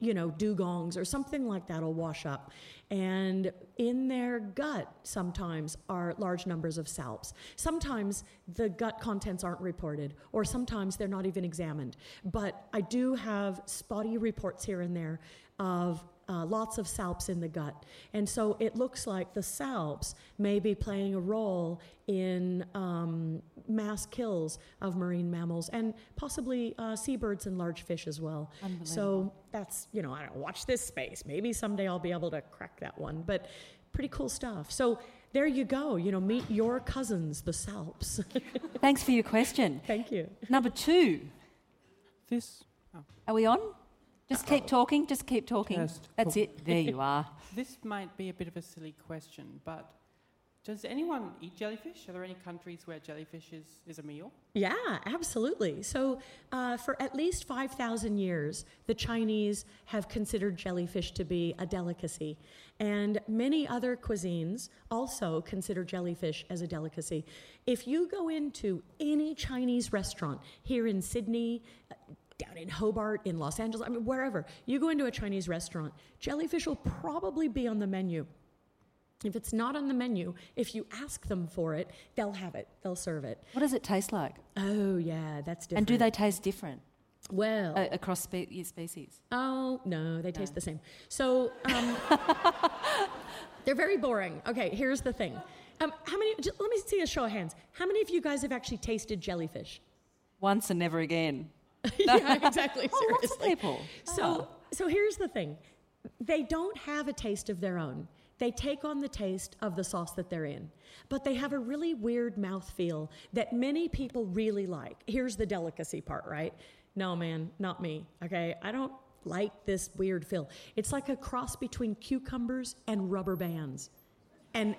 you know, dugongs or something like that will wash up. And in their gut, sometimes, are large numbers of salps. Sometimes the gut contents aren't reported, or sometimes they're not even examined. But I do have spotty reports here and there of uh, lots of salps in the gut. And so it looks like the salps may be playing a role in um, mass kills of marine mammals and possibly uh, seabirds and large fish as well. So that's, you know, I don't know, watch this space. Maybe someday I'll be able to crack that one. But pretty cool stuff. So there you go. You know, meet your cousins, the salps. Thanks for your question. Thank you. Number two. This Are we on? Just keep talking. Just keep talking. Test. That's it. There you are. this might be a bit of a silly question, but does anyone eat jellyfish? Are there any countries where jellyfish is, is a meal? Yeah, absolutely. So, uh, for at least 5,000 years, the Chinese have considered jellyfish to be a delicacy. And many other cuisines also consider jellyfish as a delicacy. If you go into any Chinese restaurant here in Sydney, uh, down in Hobart, in Los Angeles, I mean, wherever, you go into a Chinese restaurant, jellyfish will probably be on the menu. If it's not on the menu, if you ask them for it, they'll have it, they'll serve it. What does it taste like? Oh, yeah, that's different. And do they taste different Well, uh, across spe- species? oh, no, they taste the same. So um, they're very boring. Okay, here's the thing. Um, how many, j- let me see a show of hands. How many of you guys have actually tasted jellyfish? Once and never again. yeah, exactly. Oh, lots of seriously. people. So, so here's the thing they don't have a taste of their own. They take on the taste of the sauce that they're in, but they have a really weird mouthfeel that many people really like. Here's the delicacy part, right? No, man, not me. Okay, I don't like this weird feel. It's like a cross between cucumbers and rubber bands, and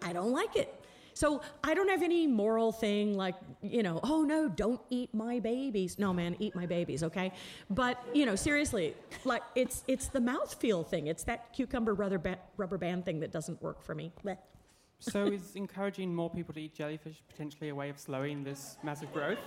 I don't like it. So I don't have any moral thing like, you know, oh no, don't eat my babies. No, man, eat my babies, okay? But, you know, seriously, like it's it's the mouthfeel thing. It's that cucumber rubber, ba- rubber band thing that doesn't work for me. Blech. So is encouraging more people to eat jellyfish potentially a way of slowing this massive growth?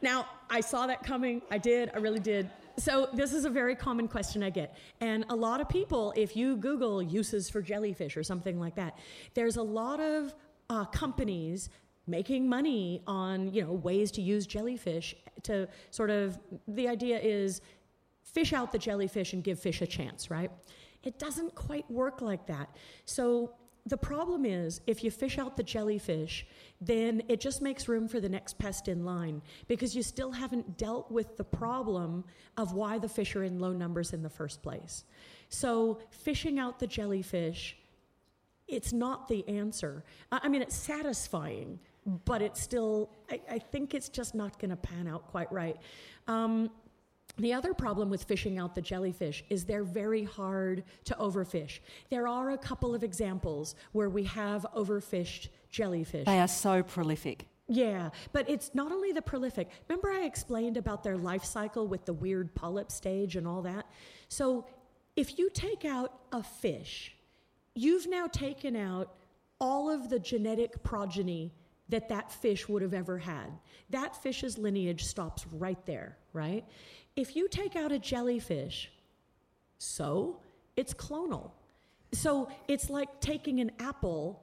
Now, I saw that coming. I did. I really did. So, this is a very common question I get. And a lot of people, if you Google uses for jellyfish or something like that, there's a lot of uh, companies making money on you know ways to use jellyfish to sort of the idea is fish out the jellyfish and give fish a chance right? It doesn't quite work like that. So the problem is if you fish out the jellyfish then it just makes room for the next pest in line because you still haven't dealt with the problem of why the fish are in low numbers in the first place. So fishing out the jellyfish it's not the answer. I I mean, it's satisfying, but it's still, I, I think it's just not going to pan out quite right. Um, the other problem with fishing out the jellyfish is they're very hard to overfish. There are a couple of examples where we have overfished jellyfish. They are so prolific. Yeah, but it's not only the prolific. Remember, I explained about their life cycle with the weird polyp stage and all that? So, if you take out a fish, you've now taken out all of the genetic progeny that that fish would have ever had. That fish's lineage stops right there, right? If you take out a jellyfish, so it's clonal. So it's like taking an apple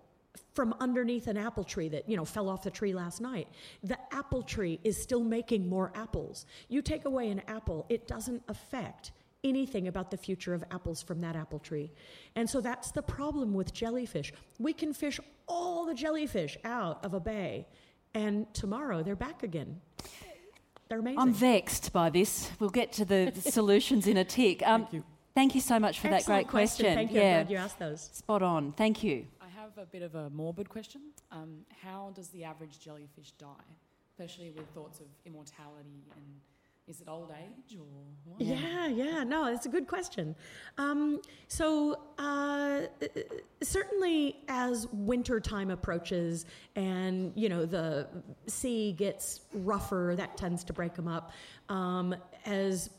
from underneath an apple tree that you know fell off the tree last night the apple tree is still making more apples you take away an apple it doesn't affect anything about the future of apples from that apple tree and so that's the problem with jellyfish we can fish all the jellyfish out of a bay and tomorrow they're back again they're amazing I'm vexed by this. We'll get to the solutions in a tick. Um, Thank you. Thank you so much for that Excellent great question. thank you Yeah, i'm glad you asked those spot on. Thank you. I have a bit of a morbid question. Um, how does the average jellyfish die? Especially with thoughts of immortality and is it old age or what? Yeah, yeah, no, it's a good question. Um, so, uh, certainly as winter time approaches and, you know, the sea gets rougher, that tends to break them up. Um, as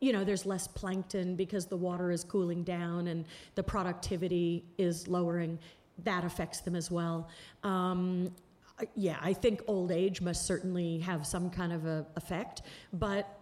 you know, there's less plankton because the water is cooling down and the productivity is lowering. That affects them as well. Um, yeah, I think old age must certainly have some kind of a effect, but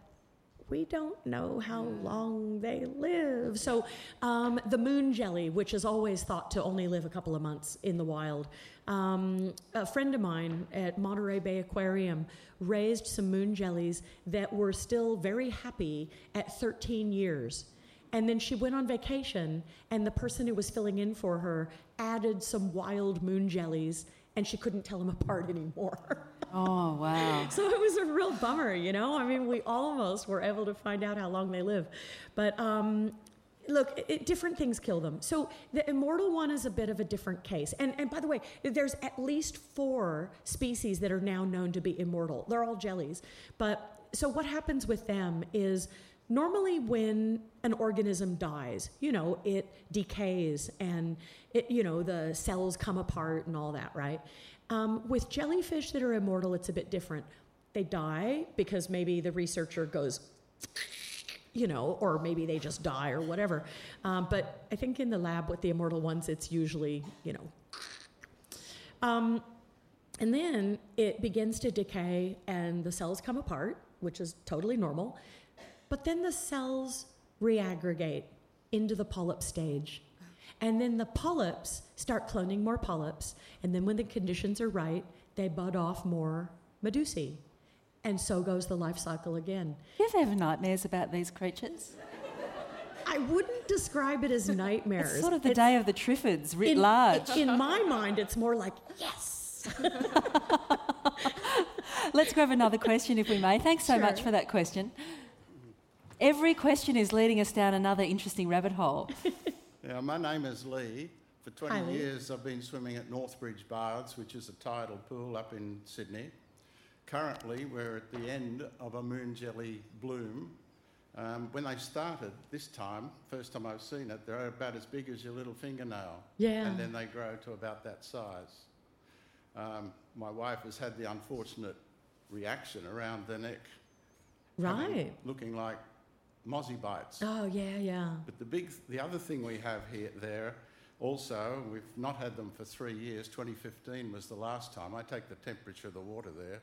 we don't know how long they live. So, um, the moon jelly, which is always thought to only live a couple of months in the wild, um, a friend of mine at Monterey Bay Aquarium raised some moon jellies that were still very happy at 13 years. and then she went on vacation, and the person who was filling in for her added some wild moon jellies, and she couldn't tell them apart anymore. Oh, wow. so it was a real bummer, you know? I mean, we almost were able to find out how long they live. But um, look, it, different things kill them. So the immortal one is a bit of a different case. And, and by the way, there's at least four species that are now known to be immortal. They're all jellies. But so what happens with them is normally when an organism dies, you know, it decays and it, you know, the cells come apart and all that, right? Um, with jellyfish that are immortal, it's a bit different. They die because maybe the researcher goes, you know, or maybe they just die or whatever. Um, but I think in the lab with the immortal ones, it's usually, you know. Um, and then it begins to decay and the cells come apart, which is totally normal. But then the cells reaggregate into the polyp stage. And then the polyps start cloning more polyps. And then when the conditions are right, they bud off more medusae. And so goes the life cycle again. You ever have nightmares about these creatures? I wouldn't describe it as nightmares. It's sort of the It's- day of the Triffids writ in, large. In my mind, it's more like, yes. Let's grab another question if we may. Thanks so much for that question. Every question is leading us down another interesting rabbit hole. Yeah, my name is Lee. For 20 Hi, Lee. years, I've been swimming at Northbridge Baths, which is a tidal pool up in Sydney. Currently, we're at the end of a moon jelly bloom. Um, when they started this time, first time I've seen it, they're about as big as your little fingernail. Yeah. And then they grow to about that size. Um, my wife has had the unfortunate reaction around the neck. Right. Looking like mozzie bites. Oh, yeah, yeah. But the big, the other thing we have here, there, also, we've not had them for three years. 2015 was the last time. I take the temperature of the water there,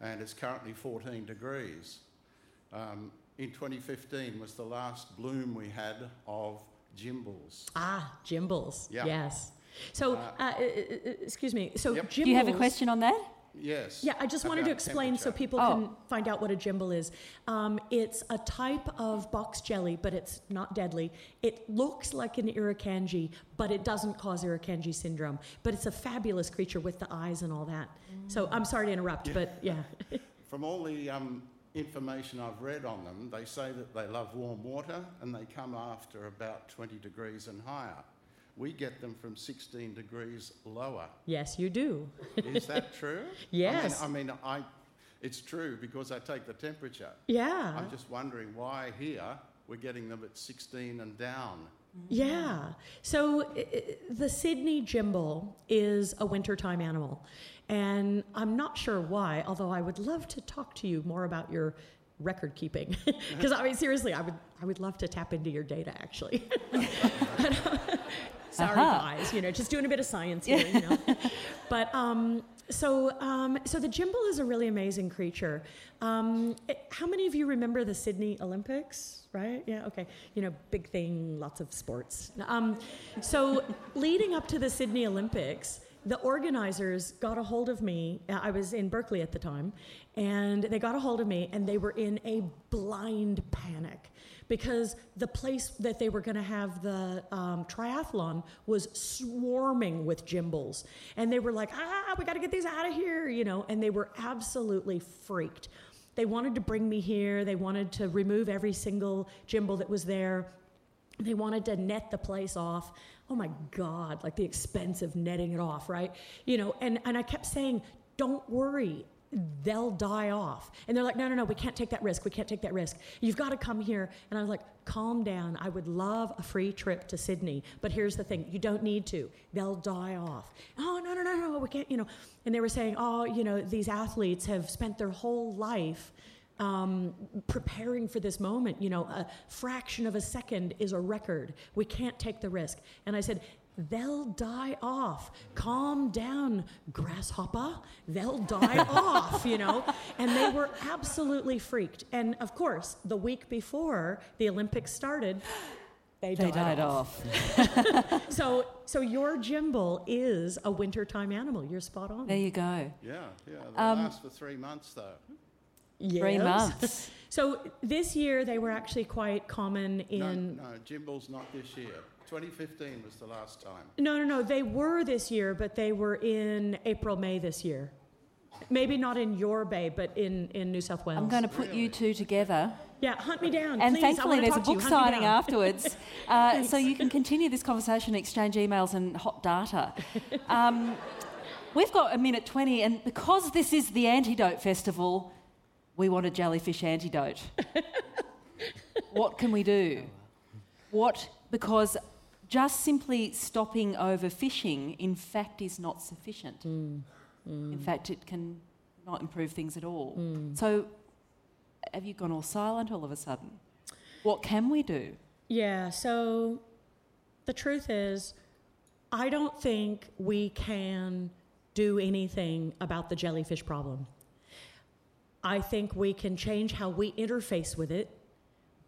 and it's currently 14 degrees. Um, in 2015 was the last bloom we had of Jimbles. Ah, Jimbles. Yeah. Yes. So, uh, uh, uh, excuse me. So, Yep. Jimbles. Do you have a question on that? Yes. Yeah, I just wanted to explain so people Oh. can find out what a Jimble is. Um, it's a type of box jelly, but it's not deadly. It looks like an irukandji, but it doesn't cause irukandji syndrome. But it's a fabulous creature with the eyes and all that. So I'm sorry to interrupt, but yeah. From all the um, information I've read on them, they say that they love warm water and they come after about 20 degrees and higher. We get them from 16 degrees lower. yes, you do. Is that true? Yes. I mean, I mean, I, it's true because I take the temperature. Yeah. I'm just wondering why here we're getting them at 16 and down. Yeah. So the Sydney Jimble is a wintertime animal. And I'm not sure why, although I would love to talk to you more about your record keeping. Because I mean, seriously, I would, I would love to tap into your data actually. Uh, Sorry, Aha. guys. You know, just doing a bit of science here. You know, but um, so um, so the Jimble is a really amazing creature. Um, it- how many of you remember the Sydney Olympics? Right? Yeah. Okay. You know, big thing, lots of sports. Um, so leading up to the Sydney Olympics. The organizers got a hold of me. I was in Berkeley at the time, and they got a hold of me, and they were in a blind panic because the place that they were going to have the um, triathlon was swarming with Jimbles. And they were like, ah, we got to get these out of here, you know, and they were absolutely freaked. They wanted to bring me here, they wanted to remove every single Jimble that was there. They wanted to net the place off. Oh my God, like the expense of netting it off, right? You know, and, and I kept saying, don't worry, they'll die off. And they're like, no, no, no, we can't take that risk. We can't take that risk. You've got to come here. And I was like, calm down. I would love a free trip to Sydney. But here's the thing you don't need to. They'll die off. Oh, no, no, no, no, we can't, you know. And they were saying, oh, you know, these athletes have spent their whole life um, preparing for this moment. You know, a fraction of a second is a record. We can't take the risk. And I said, They'll die off. Calm down, grasshopper. They'll die off, you know? And they were absolutely freaked. And of course, the week before the Olympics started, they They died, died off. off. So, so your Jimble is a wintertime animal. You're spot on. There you go. Yeah, yeah. They Um, last for three months though. Three months. So this year they were actually quite common in. no, no, Jimble's not this year. 2015 was the last time. No, no, no. They were this year, but they were in April, May this year. Maybe not in your bay, but in, in New South Wales. I'm going to put you two together. Yeah, hunt me down. And please. Thankfully, there's a talk to book signing afterwards. Uh, so you can continue this conversation, exchange emails and hot data. Um, we've got a minute 20, and because this is the Antidote Festival, we want a jellyfish antidote. what can we do? What, because just simply stopping overfishing, in fact, is not sufficient. Mm, In fact, it can not improve things at all. So, have you gone all silent all of a sudden? What can we do? Yeah, so the truth is, I don't think we can do anything about the jellyfish problem. I think we can change how we interface with it,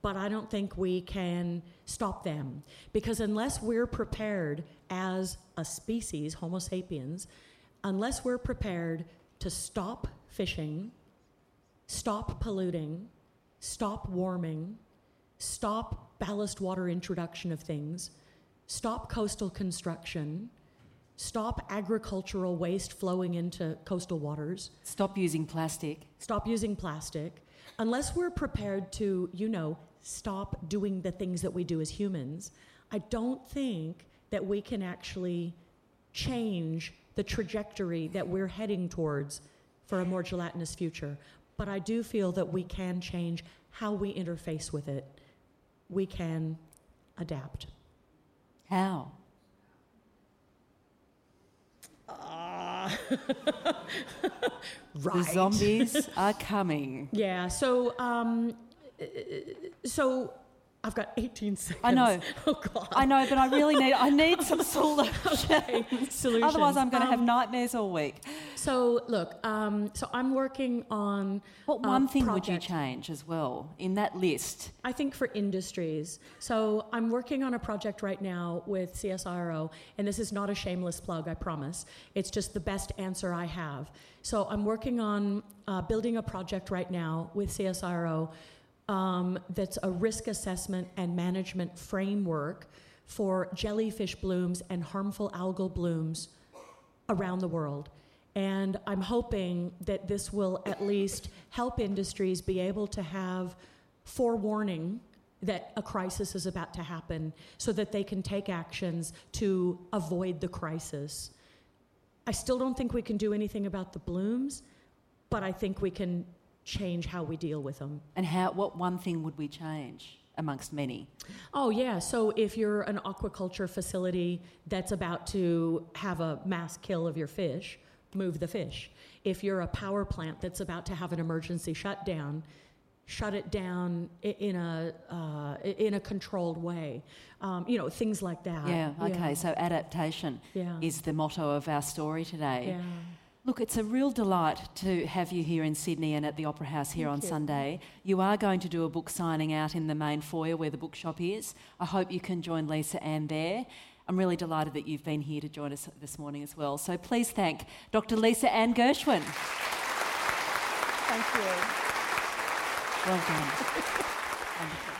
but I don't think we can stop them. Because unless we're prepared as a species, Homo sapiens, unless we're prepared to stop fishing, stop polluting, stop warming, stop ballast water introduction of things, stop coastal construction, stop agricultural waste flowing into coastal waters, Stop using plastic. stop using plastic, unless we're prepared to, you know, stop doing the things that we do as humans, I don't think that we can actually change the trajectory that we're heading towards for a more gelatinous future. But I do feel that we can change how we interface with it. We can adapt. How? The zombies are coming. Yeah. So, um, uh, so I've got 18 seconds. I know. Oh God. I know, but I really need I need some solutions. Solutions. Otherwise, I'm going to have Um, nightmares all week. So look, um, so I'm working on. What a one thing would you change as well in that list? I think for industries. So I'm working on a project right now with CSIRO, and this is not a shameless plug, I promise. It's just the best answer I have. So I'm working on uh, building a project right now with CSIRO um, that's a risk assessment and management framework for jellyfish blooms and harmful algal blooms around the world. And I'm hoping that this will at least help industries be able to have forewarning that a crisis is about to happen so that they can take actions to avoid the crisis. I still don't think we can do anything about the blooms, but I think we can change how we deal with them. And how? What one thing would we change amongst many? Oh, yeah. So if you're an aquaculture facility that's about to have a mass kill of your fish, move the fish. If you're a power plant that's about to have an emergency shutdown, shut it down in a, uh, in a controlled way. Um, you know, things like that. Yeah. Okay. So adaptation Yeah. is the motto of our story today. Yeah. Look, it's a real delight to have you here in Sydney and at the Opera House here on you. Sunday. You are going to do a book signing out in the main foyer where the bookshop is. I hope you can join Lisa Ann there. I'm really delighted that you've been here to join us this morning as well. So please thank Dr. Lisa Ann Gershwin. Thank you. Well done.